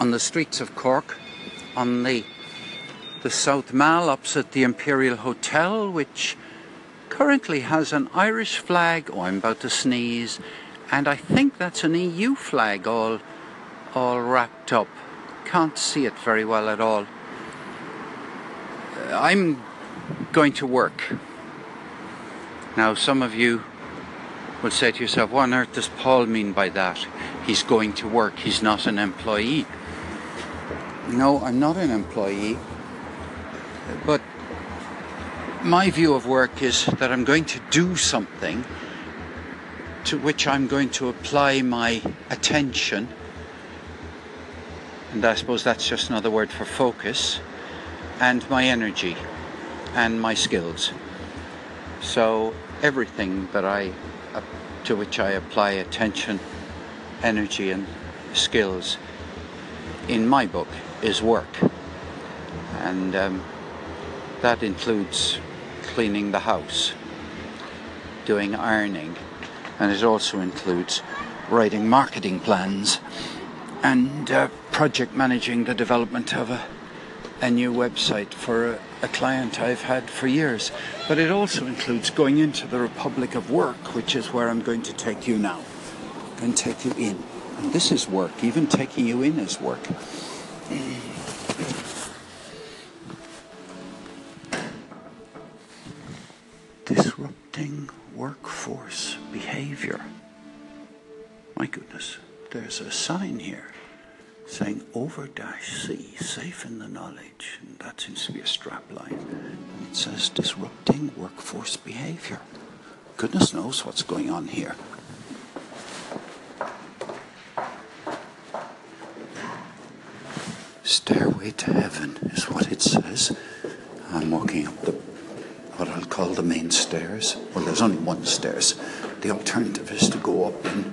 on the streets of Cork, on the the South Mall opposite the Imperial Hotel, which currently has an Irish flag. Oh, I'm about to sneeze, and I think that's an EU flag all all wrapped up. Can't see it very well at all. Uh, I'm going to work. Now, some of you will say to yourself, what on earth does Paul mean by that? He's going to work, he's not an employee. No, I'm not an employee. But my view of work is that I'm going to do something to which I'm going to apply my attention. And I suppose that's just another word for focus, and my energy and my skills. So everything that I uh, to which I apply attention, energy, and skills in my book is work. And um, that includes cleaning the house, doing ironing, and it also includes writing marketing plans and uh, project managing the development of a, a new website for a, a client I've had for years. But it also includes going into the Republic of Work, which is where I'm going to take you now and take you in. And this is work, even taking you in is work. Disrupting workforce behavior. My goodness, there's a sign here saying over dash C, safe in the knowledge, and that seems to be a strap line. And it says disrupting workforce behavior. Goodness knows what's going on here. Stairway to heaven is what it says. I'm walking up the what I'll call the main stairs. Well, there's only one stairs. The alternative is to go up in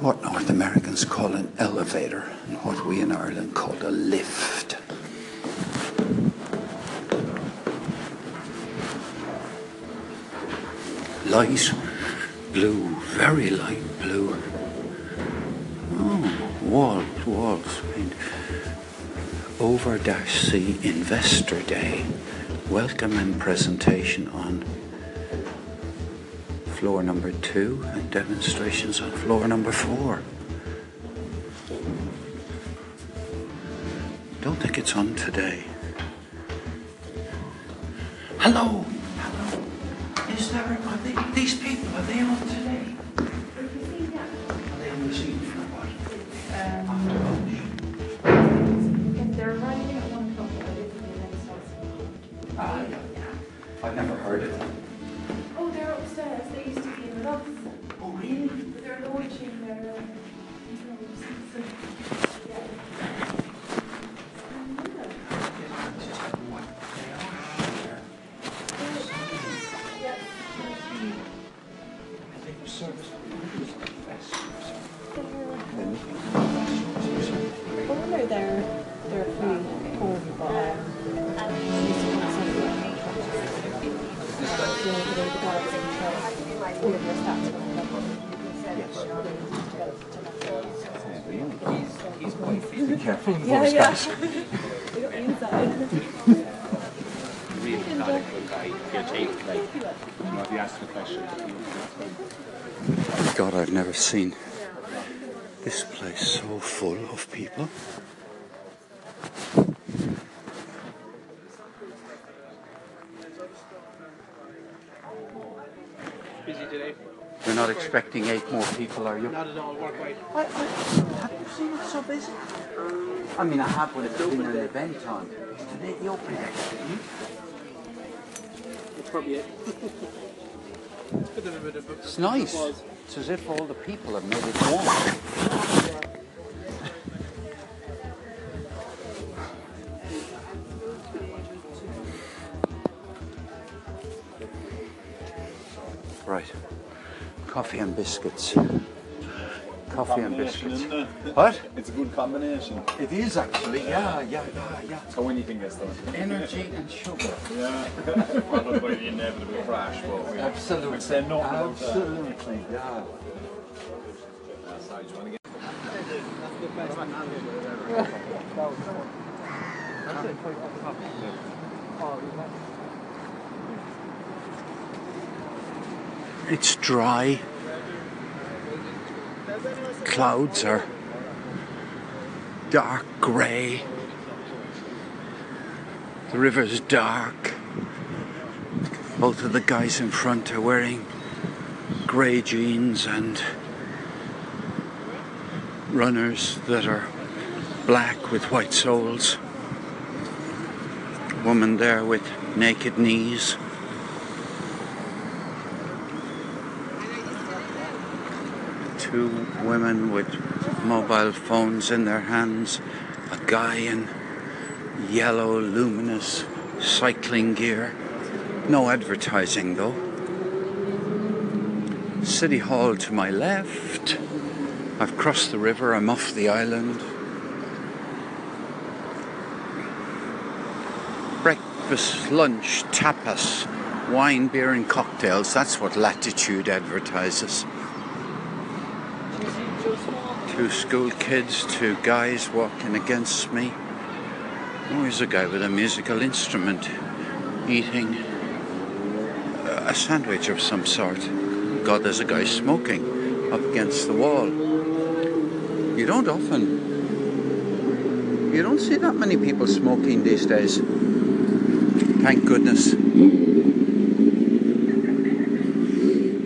what North Americans call an elevator and what we in Ireland call a lift. Light blue, very light blue. Oh, walls, walls. Over dash C Investor Day. Welcome and presentation on floor number two and demonstrations on floor number four. Don't think it's on today. Hello, hello. Is there? Are they, these people? Are they on today? Controls, so, Yeah, yeah. guys. They got the inside. really not a good guy. He'll like, you know, if you ask a question, God, I've never seen this place so full of people. busy today. You're not expecting eight more people, are you? Not at all. Work right. I, I, have you seen it so busy? Um, I mean, I have when it's been an event on. Today, the opening. That's probably it. Bit of a bit of It's nice. It's as if all the people have made it warm. Right. Coffee and biscuits. Coffee and biscuits. What? It's a good combination. It is actually, yeah, yeah, yeah, yeah. So anything gets done. Energy and sugar. Yeah. Followed by the inevitable crash, but we Absolutely. would say nothing. Absolutely, yeah. Sorry, do you want to get It's dry. Clouds are dark grey. The river's dark. Both of the guys in front are wearing grey jeans and runners that are black with white soles. Woman there with naked knees. Two women with mobile phones in their hands. A guy in yellow, luminous cycling gear. No advertising though. City Hall to my left. I've crossed the river, I'm off the island. Breakfast, lunch, tapas, wine, beer, and cocktails. That's what Latitude advertises. Two school kids, two guys walking against me. Oh, here's a guy with a musical instrument eating a sandwich of some sort. God, there's a guy smoking up against the wall. You don't often, you don't see that many people smoking these days. Thank goodness.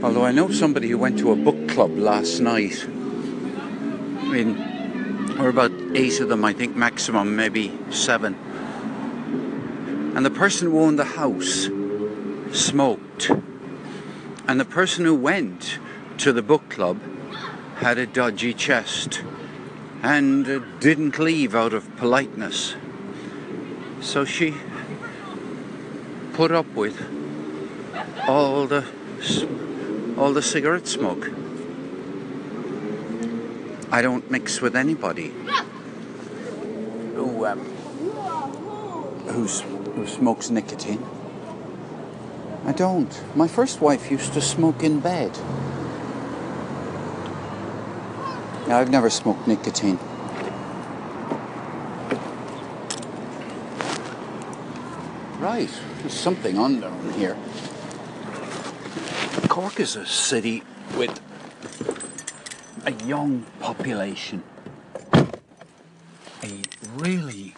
Although I know somebody who went to a book club last night. I mean, or about eight of them, I think maximum, maybe seven. And the person who owned the house smoked. And the person who went to the book club had a dodgy chest and didn't leave out of politeness. So she put up with all the all the cigarette smoke. I don't mix with anybody who um, who's, who smokes nicotine. I don't. My first wife used to smoke in bed. Yeah, I've never smoked nicotine. Right, there's something on down here. Cork is a city with a young population. A really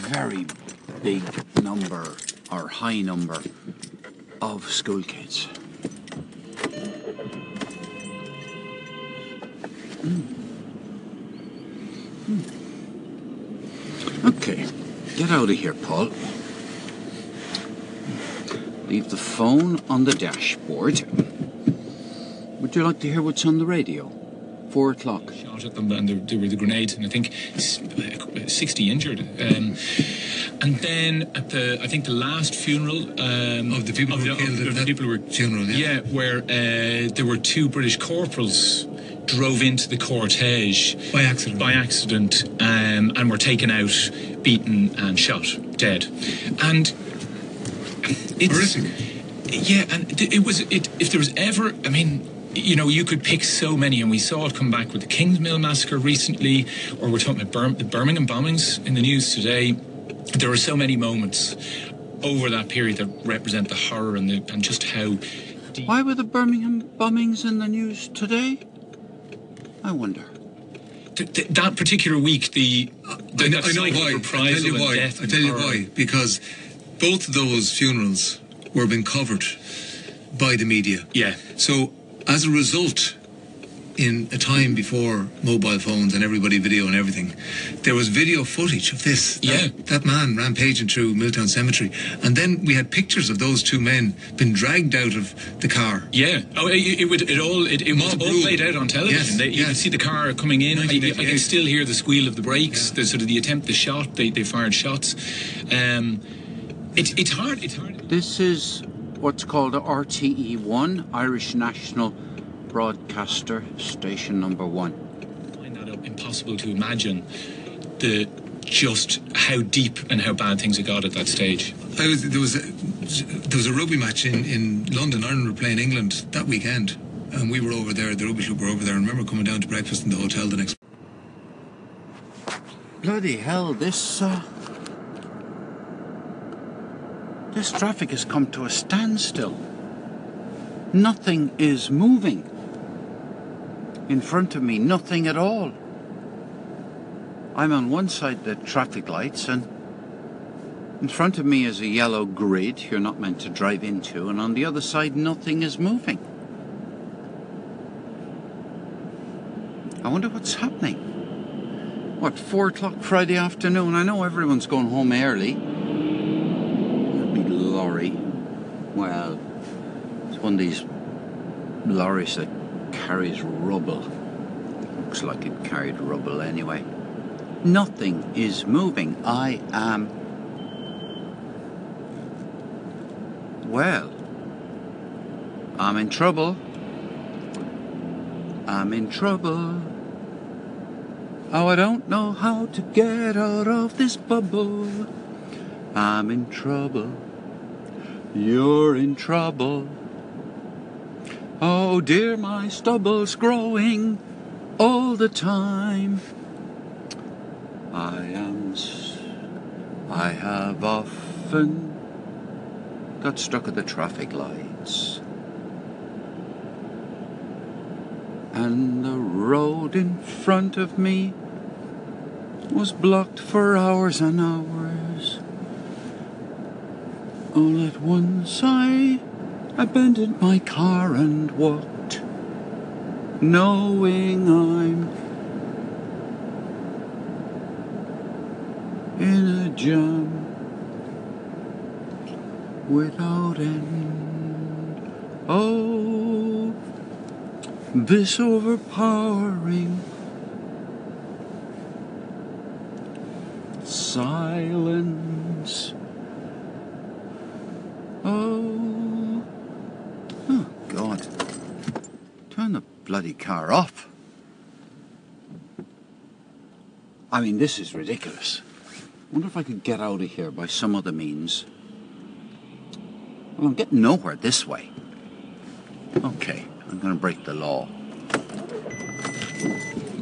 very big number or high number of school kids. Hmm. Hmm. Okay, get out of here, Paul. Leave the phone on the dashboard. Would you like to hear what's on the radio? Four o'clock. shot at them and there, there were the grenades and I think 60 injured. Um, and then at the, I think the last funeral um, Of the people who were killed at of the people who were funeral, yeah. yeah, where uh, there were two British corporals drove into the cortege By accident. by accident um, and were taken out, beaten and shot dead. And it's Horrific. yeah, and it was it. If there was ever, I mean. You know, you could pick so many, and we saw it come back with the Kingsmill massacre recently, or we're talking about Bir- the Birmingham bombings in the news today. There are so many moments over that period that represent the horror and the and just how deep. Why were the Birmingham bombings in the news today? I wonder. Th- th- that particular week, the, the I know, I know why. I reprisal tell you why. I tell you horror. why. Because both of those funerals were being covered by the media. Yeah, So as a result, in a time before mobile phones and everybody video and everything, there was video footage of this. That, Yeah. That man rampaging through Milltown Cemetery. And then we had pictures of those two men being dragged out of the car. yeah. Oh, it, it would. It all. It, it was all rule. played out on television. Yes, They, you yes. could see the car coming in. I, I can still hear the squeal of the brakes. The sort of the attempt, the shot. They, they fired shots. Um, it, it's hard. It's hard. This is what's called RTE1, Irish National Broadcaster Station Number One. find that up impossible to imagine the just how deep and how bad things had got at that stage. I was, there was a, there was a rugby match in, in London. Ireland were playing England that weekend, and we were over there. The rugby club were over there. And I remember coming down to breakfast in the hotel the next. Bloody hell, this, uh, This traffic has come to a standstill. Nothing is moving. In front of me, nothing at all. I'm on one side the traffic lights, and in front of me is a yellow grid you're not meant to drive into, and on the other side, nothing is moving. I wonder what's happening. What, four o'clock Friday afternoon? I know everyone's going home early. A big lorry. Well, of these lorries that carries rubble. Looks like it carried rubble anyway. Nothing is moving. I am. Well, I'm in trouble. I'm in trouble. Oh, I don't know how to get out of this bubble. I'm in trouble. You're in trouble. Oh dear, my stubble's growing all the time. I am. I have often got stuck at the traffic lights. And the road in front of me was blocked for hours and hours. All at once I abandoned my car and walked, knowing I'm in a jam without end. Oh, this overpowering silence. Oh, oh God! Turn the bloody car off. I mean, this is ridiculous. wonder if I could get out of here by some other means. Well, I'm getting nowhere this way. Okay, I'm going to break the law.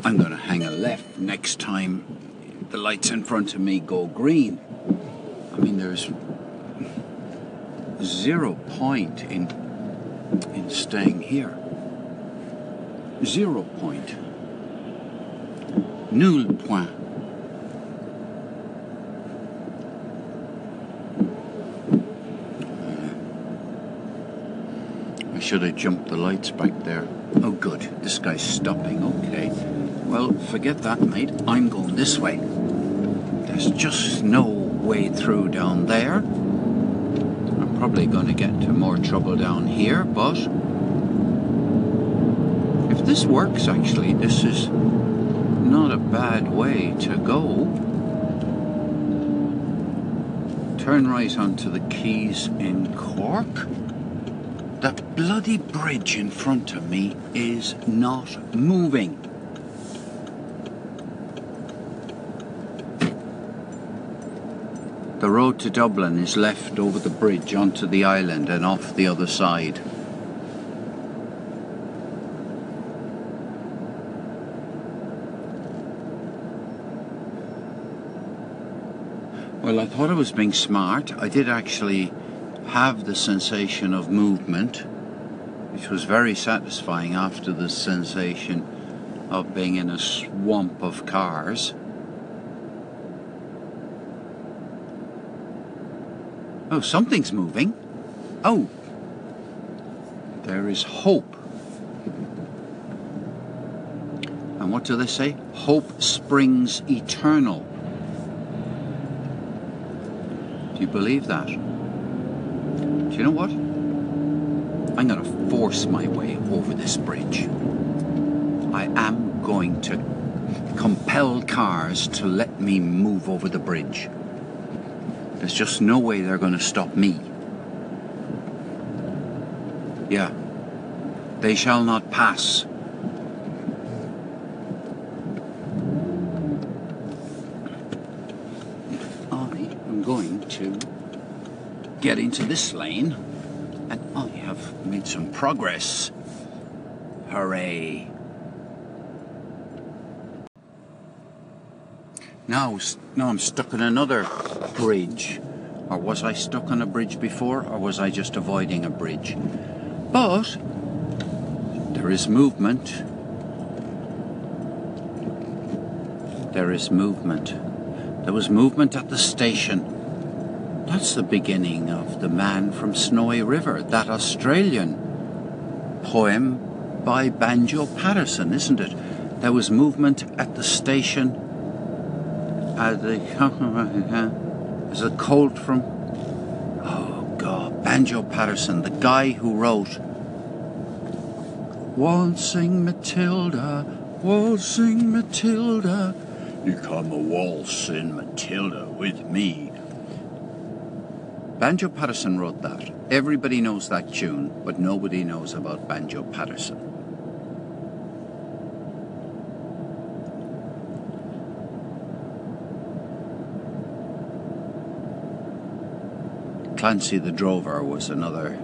I'm going to hang a left next time the lights in front of me go green. I mean, there's zero point in in staying here. Zero point. Nul point. I should have jumped the lights back there. Oh, good. This guy's stopping. Okay. Well, forget that, mate. I'm going this way. There's just no way through down there. I'm probably going to get into more trouble down here, but this works, actually, this is not a bad way to go. Turn right onto the quays in Cork. That bloody bridge in front of me is not moving. The road to Dublin is left over the bridge onto the island and off the other side. Thought I was being smart. I did actually have the sensation of movement, which was very satisfying after the sensation of being in a swamp of cars. Oh, something's moving. Oh, there is hope. And what do they say? Hope springs eternal. You believe that? Do you know what? I'm going to force my way over this bridge. I am going to compel cars to let me move over the bridge. There's just no way they're going to stop me. Yeah. They shall not pass. I am going to get into this lane, and oh, I have made some progress. Hooray. Now, now I'm stuck on another bridge. Or was I stuck on a bridge before, or was I just avoiding a bridge? But there is movement. There is movement. There was movement at the station. That's the beginning of The Man from Snowy River, that Australian poem by Banjo Paterson, isn't it? There was movement at the station. Uh, the a cold from oh god Banjo Paterson, the guy who wrote Waltzing Matilda, waltzing Matilda, you come a waltzing Matilda with me. Banjo Paterson wrote that. Everybody knows that tune, but nobody knows about Banjo Paterson. Clancy the Drover was another.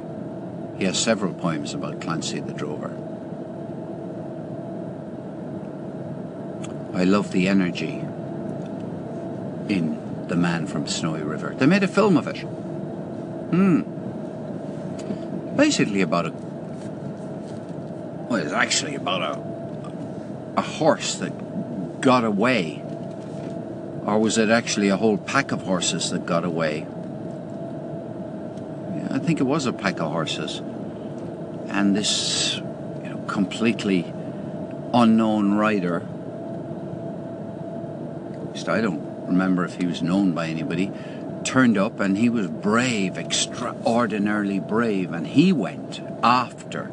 He has several poems about Clancy the Drover. I love the energy in The Man from Snowy River. They made a film of it. Hmm. Basically about a. Well, it's actually about a. a horse that got away. Or was it actually a whole pack of horses that got away? Yeah, I think it was a pack of horses. And this, you know, completely unknown rider. At least I don't remember if he was known by anybody. Turned up and he was brave, extraordinarily brave, and he went after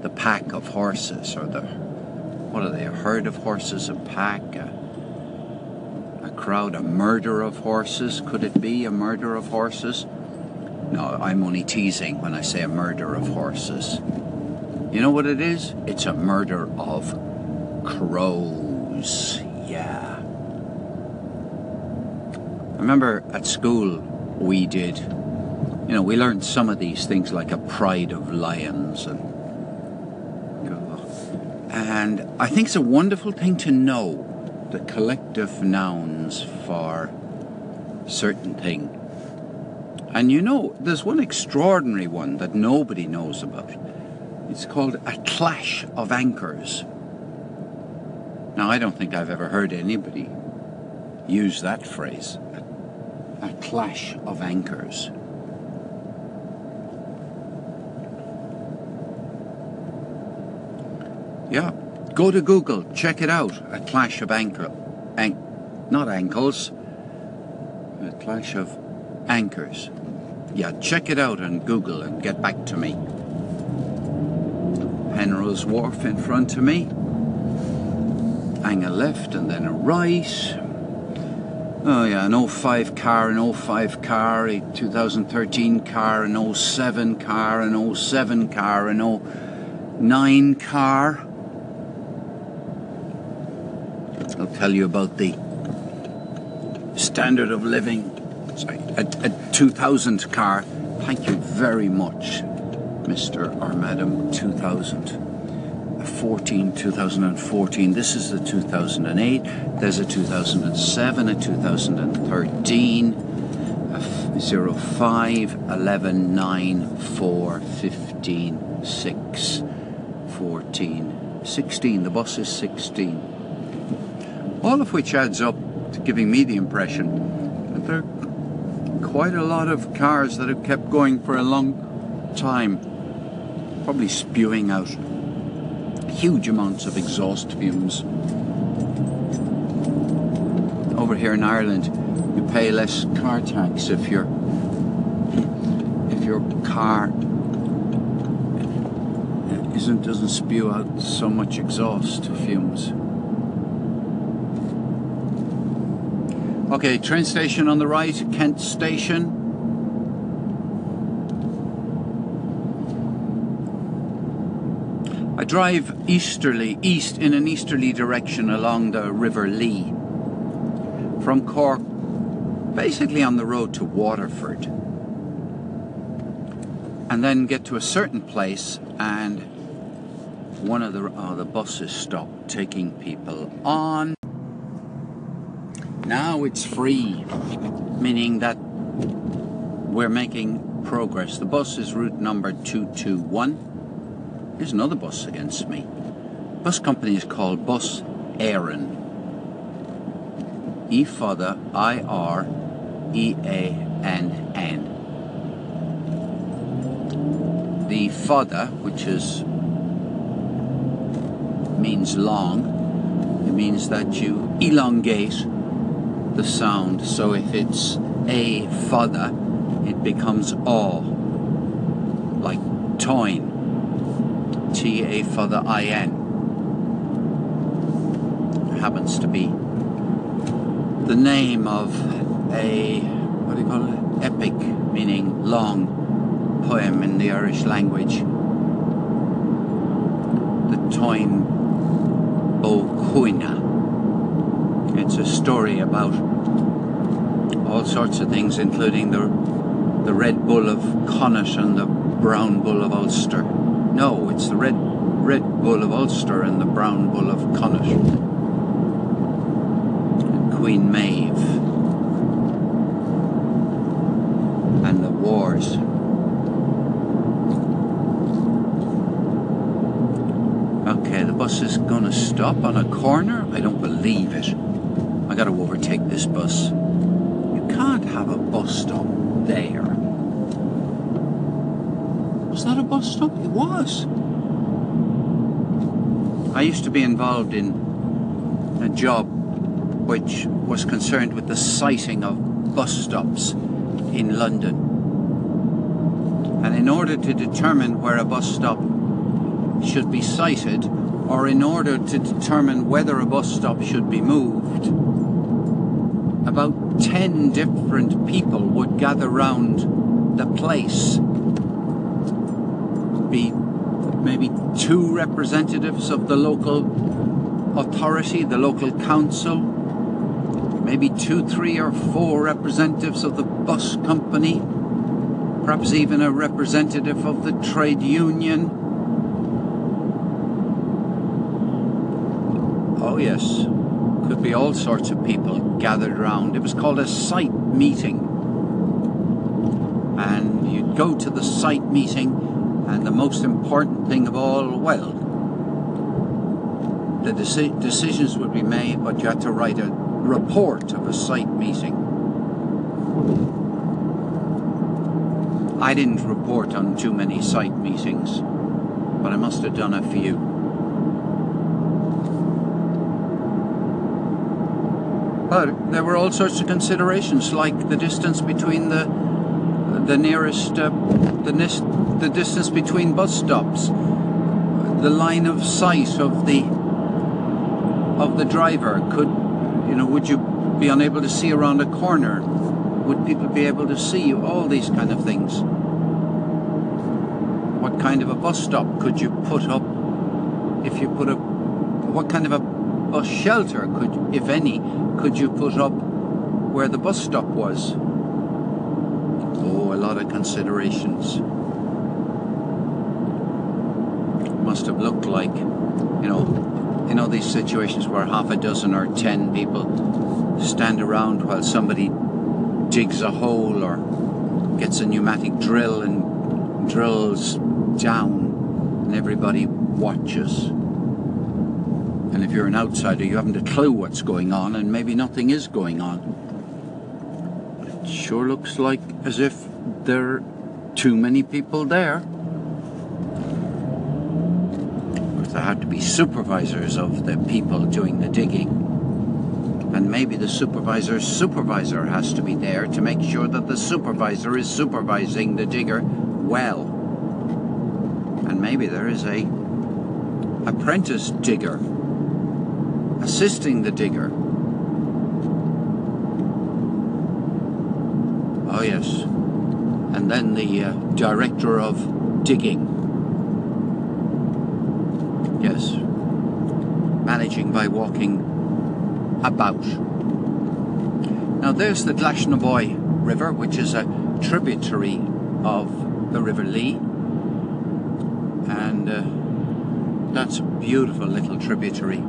the pack of horses, or the what are they? A herd of horses, a pack, a, a crowd, a murder of horses. Could it be a murder of horses? No, I'm only teasing when I say a murder of horses. You know what it is? It's a murder of crows. Yeah. I remember at school we did, you know, we learned some of these things like a pride of lions and. And I think it's a wonderful thing to know the collective nouns for certain thing. And you know, there's one extraordinary one that nobody knows about. It's called a clash of anchors. Now, I don't think I've ever heard anybody use that phrase. A, clash of anchors. Yeah, go to Google, check it out. A clash of anchor, an, not ankles. A clash of anchors. Yeah, check it out on Google and get back to me. Penrose Wharf in front of me. Hang a left and then a right. Oh yeah, an 05 car, an 05 car, a 2013 car, an 07 car, an 07 car, an 09 car. I'll tell you about the standard of living. Sorry, a, a 2000 car. Thank you very much, Mr. or Madam 2000. A 14, 2014. This is the 2008. There's a 2007, a 2013, a f- 05, 11, 9, 4, 15, 6, 14, 16. The bus is 16. All of which adds up to giving me the impression that there are quite a lot of cars that have kept going for a long time, probably spewing out huge amounts of exhaust fumes. Over here in Ireland, you pay less car tax if your if your car isn't doesn't spew out so much exhaust fumes. Okay, train station on the right, Kent Station. Drive easterly, east in an easterly direction along the River Lee. From Cork, basically on the road to Waterford. And then get to a certain place and one of the, oh, the buses stopped taking people on. Now it's free, meaning that we're making progress. The bus is route number 221. Here's another bus against me. Bus company is called Bus Éireann. E for I R E A N N. The fada, which is means long, it means that you elongate the sound. So if it's a fada, it becomes aw, like Táin. T A fada I N. Happens to be the name of a what do you call it? Epic, meaning long poem in the Irish language. The Táin Bó Cúailnge. It's a story about all sorts of things, including the the Red Bull of Connacht and the Brown Bull of Ulster. No, it's the Red Red Bull of Ulster and the Brown Bull of Connacht. And Queen Maeve. And the wars. Okay, the bus is gonna stop on a corner? I don't believe it. I gotta overtake this bus. You can't have a bus stop there. Stop? It was. I used to be involved in a job which was concerned with the siting of bus stops in London. And in order to determine where a bus stop should be sited, or in order to determine whether a bus stop should be moved, about 10 different people would gather round the place. Be maybe two representatives of the local authority, the local council, maybe two, three, or four representatives of the bus company, perhaps even a representative of the trade union. Oh, yes, could be all sorts of people gathered around. It was called a site meeting. And you'd go to the site meeting, and the most important thing of all, well, the deci- decisions would be made, but you had to write a report of a site meeting. I didn't report on too many site meetings, but I must have done a few. But there were all sorts of considerations, like the distance between the the nearest uh, the nis- the distance between bus stops, the line of sight of the of the driver. Could you know? Would you be unable to see around a corner? Would people be able to see you? All these kind of things. What kind of a bus stop could you put up? If you put a what kind of a bus shelter could, if any, could you put up where the bus stop was? Oh, a lot of considerations. Must have looked like, you know, you know these situations where half a dozen or ten people stand around while somebody digs a hole or gets a pneumatic drill and drills down, and everybody watches. And if you're an outsider, you haven't a clue what's going on, and maybe nothing is going on. It sure looks like as if there are too many people there. Because there had to be supervisors of the people doing the digging. And maybe the supervisor's supervisor has to be there to make sure that the supervisor is supervising the digger well. And maybe there is a apprentice digger assisting the digger. Oh, yes. And then the uh, director of digging. Yes. By walking about. Now, there's the Glashaboy River, which is a tributary of the River Lee. And uh, that's a beautiful little tributary.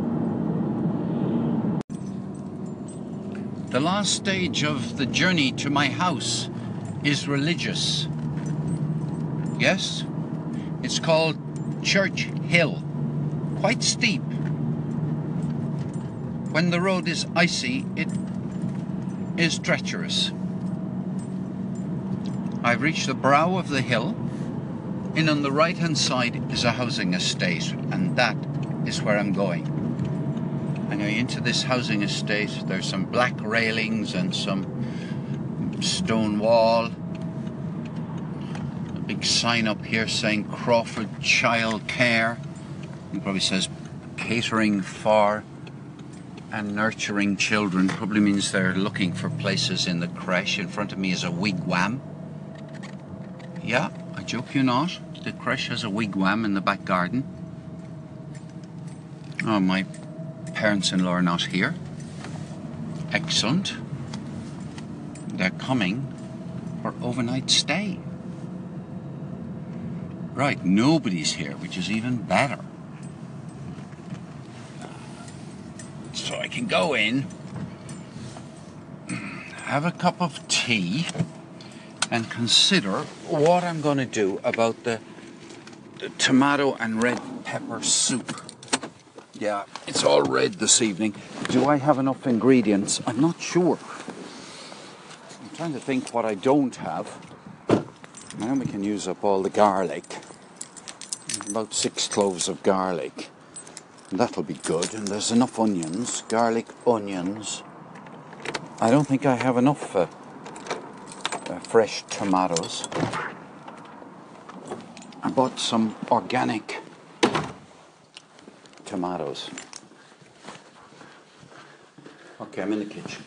The last stage of the journey to my house is religious. Yes? It's called Church Hill. Quite steep. When the road is icy, it is treacherous. I've reached the brow of the hill, and on the right hand side is a housing estate, and that is where I'm going. And going into this housing estate, there's some black railings and some stone wall. A big sign up here saying Crawford Child Care. It probably says catering for and nurturing children. Probably means they're looking for places in the creche. In front of me is a wigwam. Yeah, I joke you not. The creche has a wigwam in the back garden. Oh, my parents-in-law are not here. Excellent. They're coming for overnight stay. Right, nobody's here, which is even better. So I can go in, have a cup of tea, and consider what I'm going to do about the, the tomato and red pepper soup. Yeah, it's all red this evening. Do I have enough ingredients? I'm not sure. I'm trying to think what I don't have. Now we can use up all the garlic. About six cloves of garlic. That'll be good. And there's enough onions, garlic, onions. I don't think I have enough uh, uh, fresh tomatoes. I bought some organic tomatoes. Okay, I'm in the kitchen.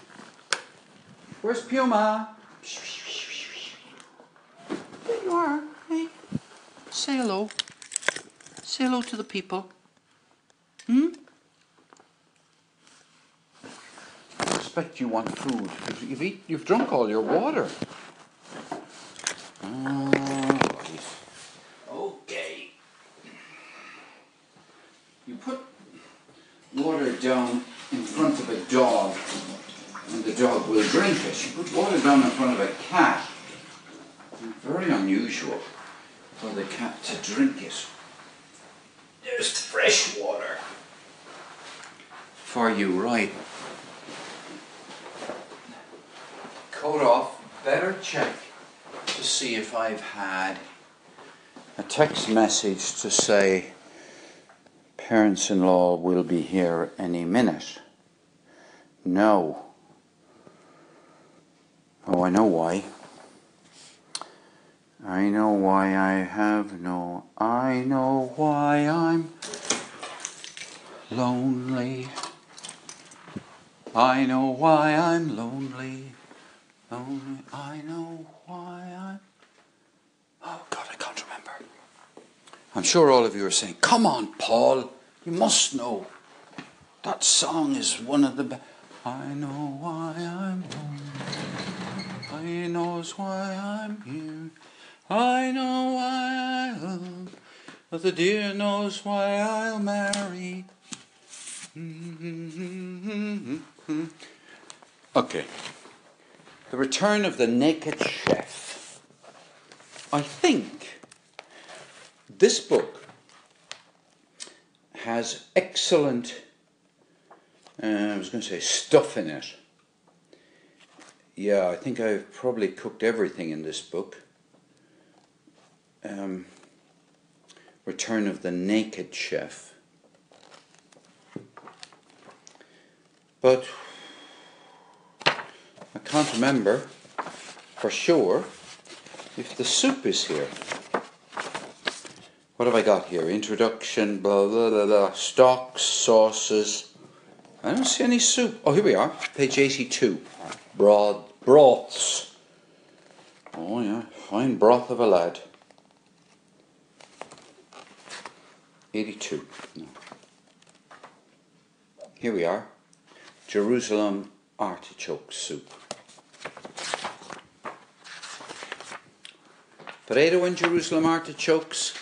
Where's Puma? There you are. Hey, say hello. Say hello to the people. Hmm? I expect you want food. You've, eat, you've drunk all your water. Oh, right. Okay. You put water down in front of a dog, and the dog will drink it. You put water down in front of a cat. Very unusual for the cat to drink it. There's fresh water for you, right? Coat off. Better check to see if I've had a text message to say parents in law will be here any minute. No. Oh, I know why. I know why I have no. I know why I'm lonely. I know why I'm lonely. Lonely. I know why I'm. Oh God, I can't remember. I'm sure all of you are saying, "Come on, Paul, you must know." That song is one of the best. I know why I'm lonely. He knows why I'm here. I know why I love. But the dear knows why I'll marry. Mm-hmm. Okay. The Return of the Naked Chef. I think this book has excellent, uh, I was going to say stuff in it. Yeah, I think I've probably cooked everything in this book. Um, Return of the Naked Chef. But I can't remember for sure if the soup is here. What have I got here? Introduction, blah blah blah blah. Stocks, sauces. I don't see any soup. Oh, here we are, page 82. Broad broths. Oh yeah, fine broth of a lad. 82. No. Here we are. Jerusalem artichoke soup. Potato and Jerusalem artichokes,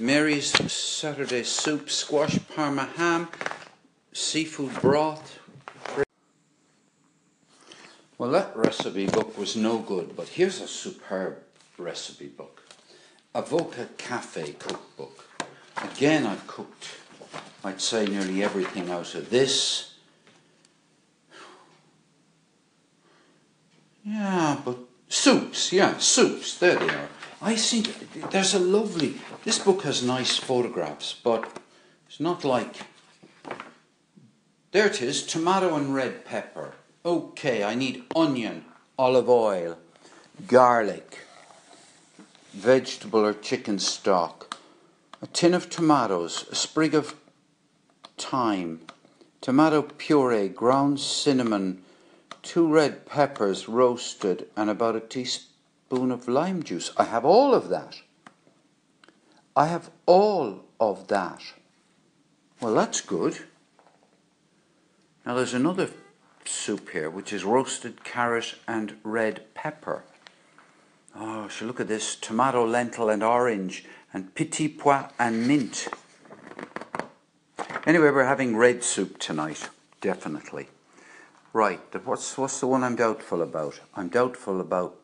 Mary's Saturday soup, squash parma ham, seafood broth. Well, that recipe book was no good, but here's a superb recipe book Avoca Cafe cookbook. Again, I've cooked, I'd say, nearly everything out of this. Yeah, but soups, yeah, soups, there they are. I think there's a lovely, this book has nice photographs, but it's not like, there it is, tomato and red pepper. Okay, I need onion, olive oil, garlic, vegetable or chicken stock, a tin of tomatoes, a sprig of thyme, tomato puree, ground cinnamon, two red peppers roasted, and about a teaspoon of lime juice. I have all of that. I have all of that. Well, that's good. Now, there's another soup here, which is roasted carrot and red pepper. Oh, so look at this tomato, lentil, and orange, and petit pois and mint. Anyway, we're having red soup tonight, definitely. Right, what's, what's the one I'm doubtful about? I'm doubtful about,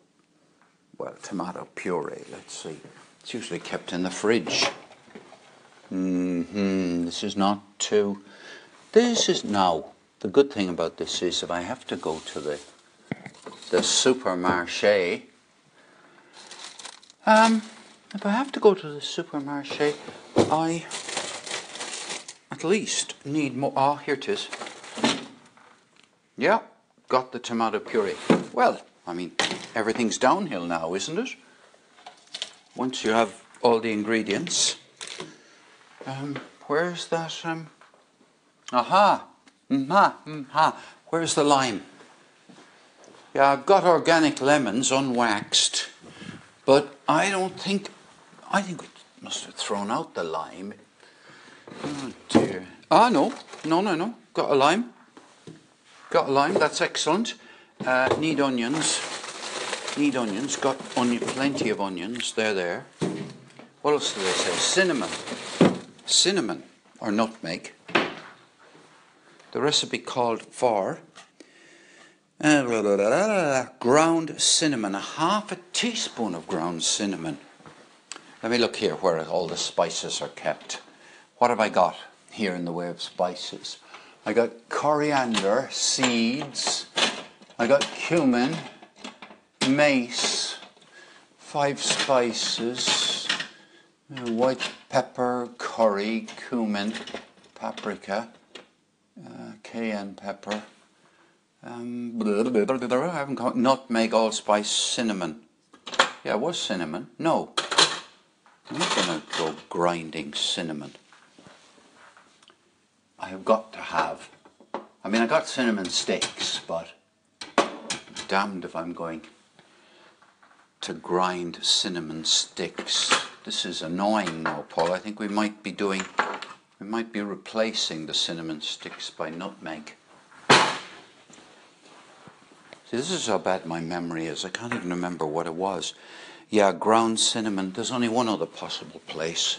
well, tomato puree, let's see. It's usually kept in the fridge. hmm this is not too. This is now. The good thing about this is if I have to go to the the supermarché, um, if I have to go to the supermarché, I at least need more. Ah, oh, here it is. Yeah, got the tomato puree. Well, I mean, everything's downhill now, isn't it? Once you have all the ingredients. Um, where's that? Um, aha! Mm-ha, mm-ha. Where's the lime? Yeah, I've got organic lemons unwaxed, but I don't think. I think we must have thrown out the lime. Oh dear. Ah, no. No, no, no. Got a lime. Got a lime. That's excellent. Uh, need onions. Need onions. Got onion, plenty of onions. They're there. What else do they say? Cinnamon. Cinnamon or nutmeg the recipe called for uh, ground cinnamon, a half a teaspoon of ground cinnamon. Let me look here where all the spices are kept. What have I got here in the way of spices? I got coriander seeds, I got cumin, mace, five spices, white pepper, curry, cumin, paprika, uh, cayenne pepper, um, I haven't got nutmeg, allspice, cinnamon. Yeah, it was cinnamon. No, I'm not going to go grinding cinnamon. I have got to have. I mean, I got cinnamon sticks, but damned if I'm going to grind cinnamon sticks. This is annoying now, Paul. I think we might be doing we might be replacing the cinnamon sticks by nutmeg. See, this is how bad my memory is. I can't even remember what it was. Yeah, ground cinnamon. There's only one other possible place.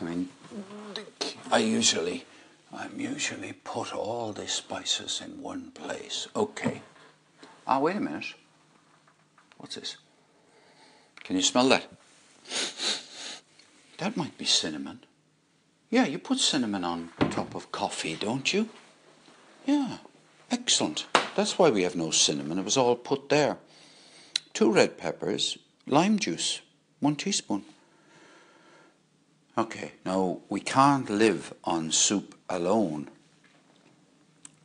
I mean, I usually, I'm usually put all the spices in one place. Okay. Ah, wait a minute. What's this? Can you smell that? That might be cinnamon. Yeah, you put cinnamon on top of coffee, don't you? Yeah, excellent. That's why we have no cinnamon. It was all put there. Two red peppers, lime juice, one teaspoon. Okay, now we can't live on soup alone.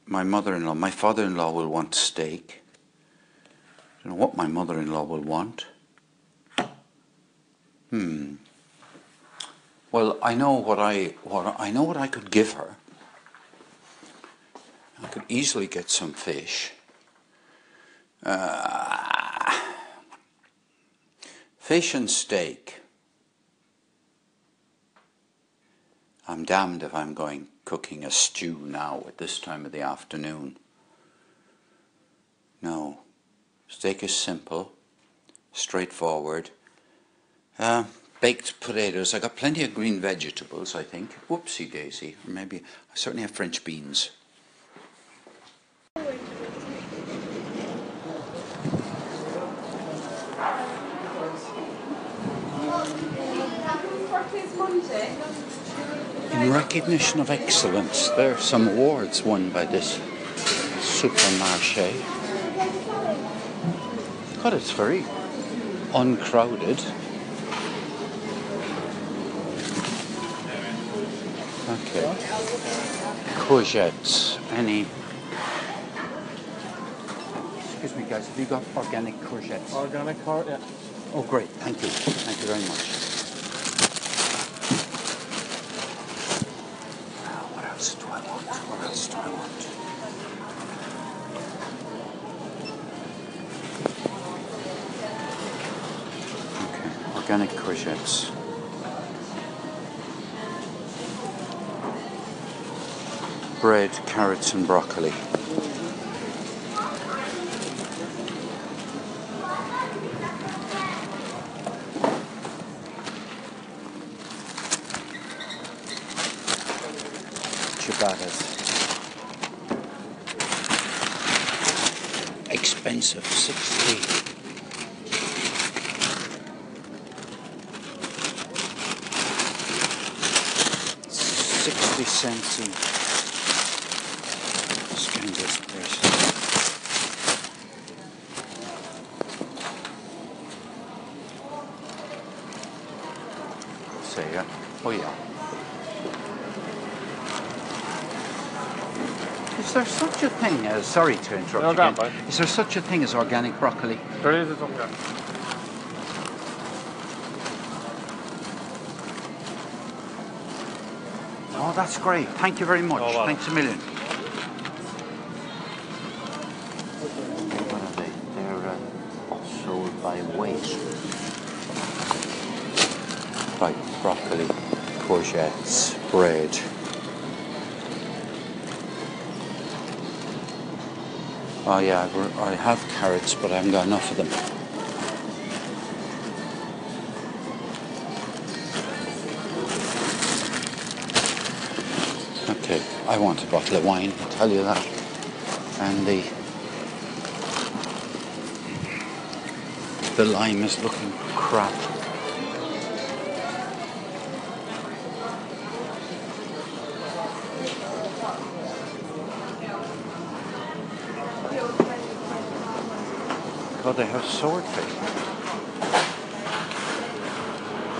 My mother in law, my father in law will want steak. Don't know what my mother in law will want. Hmm. Well, I know what I what I know what I could give her. I could easily get some fish. Uh, fish and steak. I'm damned if I'm going cooking a stew now at this time of the afternoon. steak is simple, straightforward. Uh, baked potatoes. I got plenty of green vegetables, I think. Whoopsie daisy. Or maybe I certainly have French beans. In recognition of excellence, there are some awards won by this supermarché. God, it's very uncrowded. Okay. Courgettes. Any. Excuse me, guys. Have you got organic courgettes? Organic cart, yeah. Oh, great. Thank you. Thank you very much. Now, what else do I want? What else do I want? Okay, organic courgettes. Bread, carrots, and broccoli. ciabattas. Expensive, 60. Sixty cents each. Scan this price. Say yeah. Oh yeah. Is there such a thing as, sorry to interrupt No, you again. Is there such a thing as organic broccoli? There is something Oh, that's great. Thank you very much. Oh, well. Thanks a million. What are they? They're uh, sold by weight. Right, broccoli, courgettes, bread. Oh yeah, I've- I have carrots, but I haven't got enough of them. I want a bottle of wine, I'll tell you that. And the the lime is looking crap. God, they have swordfish.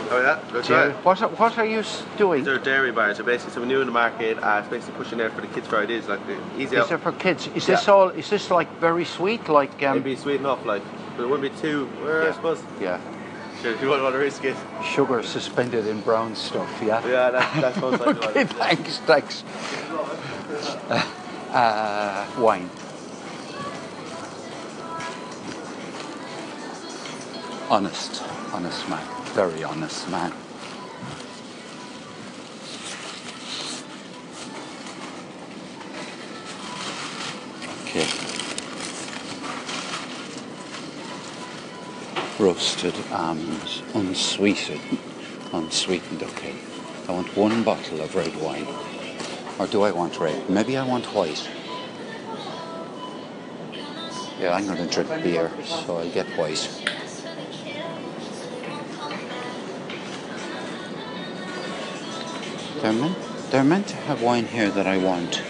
Oh yeah, that's right. What, are- what are you doing? They're dairy bars. So basically, something new in the market. Uh, it's basically pushing out for the kids' Fridays, like the easy Is out. it for kids? Is this all? Is this like very sweet? Like um, It'd be sweet enough, like, but it wouldn't be too. Well, Yeah. I suppose. yeah, Sure, if you wouldn't want to risk it. sugar suspended in brown stuff. Yeah. Yeah, that, that sounds like okay, thanks, thanks. Uh, uh, wine. Honest, honest man, very honest man. Okay. Roasted almonds, unsweetened, unsweetened. Okay. I want one bottle of red wine. Or do I want red? Maybe I want white. Yeah, I'm going to drink beer, so I'll get white. They're meant, they're meant to have wine here that I want.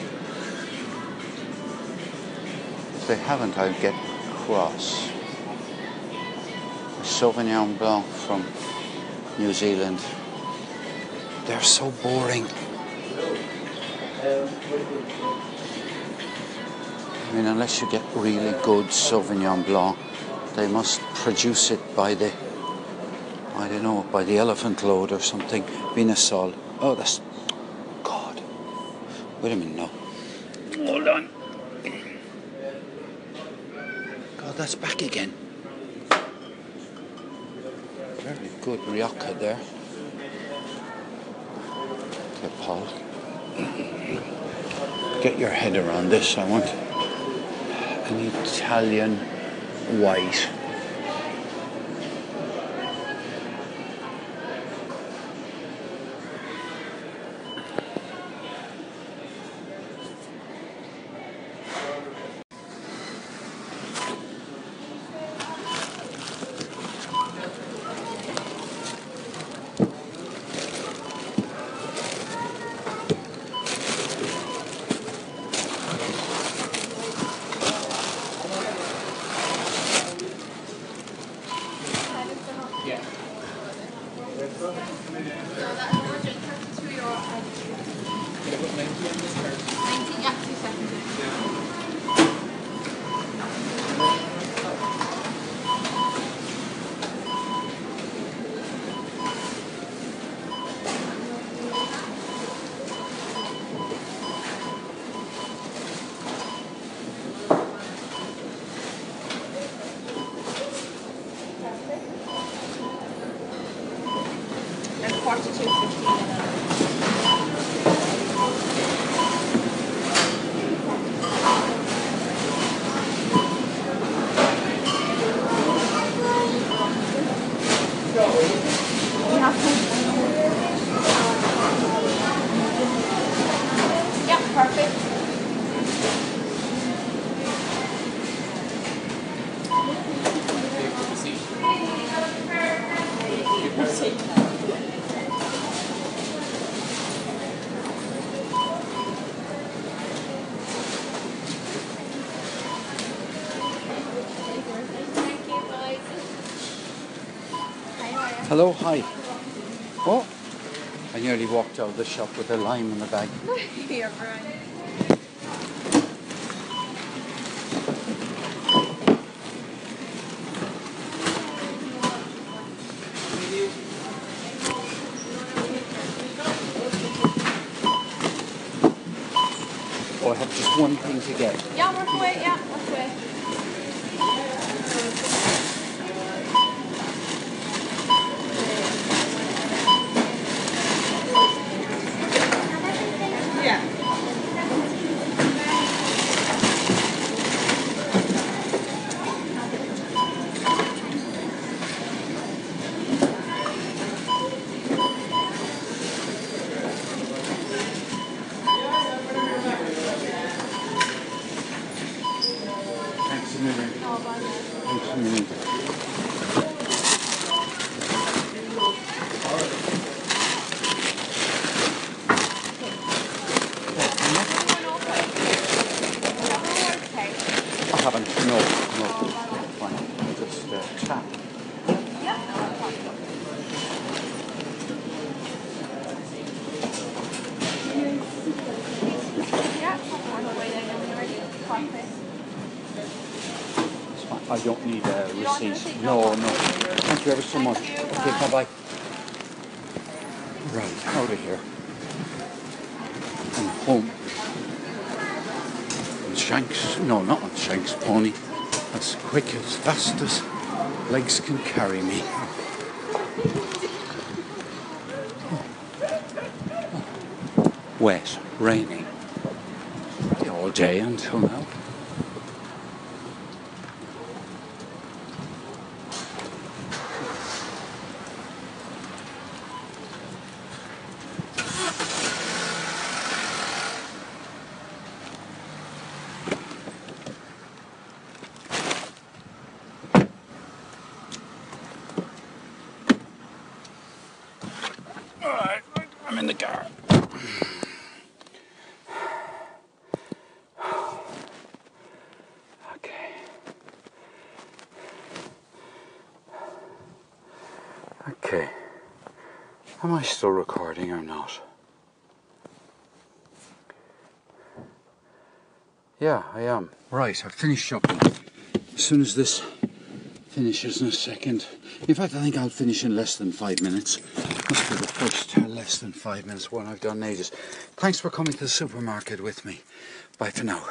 If they haven't, I'll get cross. Sauvignon Blanc from New Zealand. They're so boring. I mean, unless you get really good Sauvignon Blanc, they must produce it by the, I don't know, by the elephant load or something. Vinasol. Oh, that's, God. Wait a minute no. Hold on. God, that's back again. Very good Rioja there. Okay, Paul. Get your head around this. I want an Italian white. Hello, hi. Oh, I nearly walked out of the shop with a lime in the bag. Here, Brian. Oh, I have just one thing to get. Yeah, work away. Yeah, work away. Thanks a million. Thanks a million. I haven't. No, no. Fine. Just uh, tap. It's fine. I don't need a don't need a receipt. receipt? No, No. no. Thank you ever so much. Okay, bye bye. Right, out of here. And home. On Shanks. No, not on Shanks Pony. As quick, as fast as legs can carry me. Wet, raining. All day until now. Alright, I'm in the car. Okay. Okay. Am I still recording or not? Yeah, I am. Right, I've finished shopping. As soon as this finishes in a second. In fact, I think I'll finish in less than five minutes. Must be the first less than five minutes one I've done ages. Thanks for coming to the supermarket with me. Bye for now.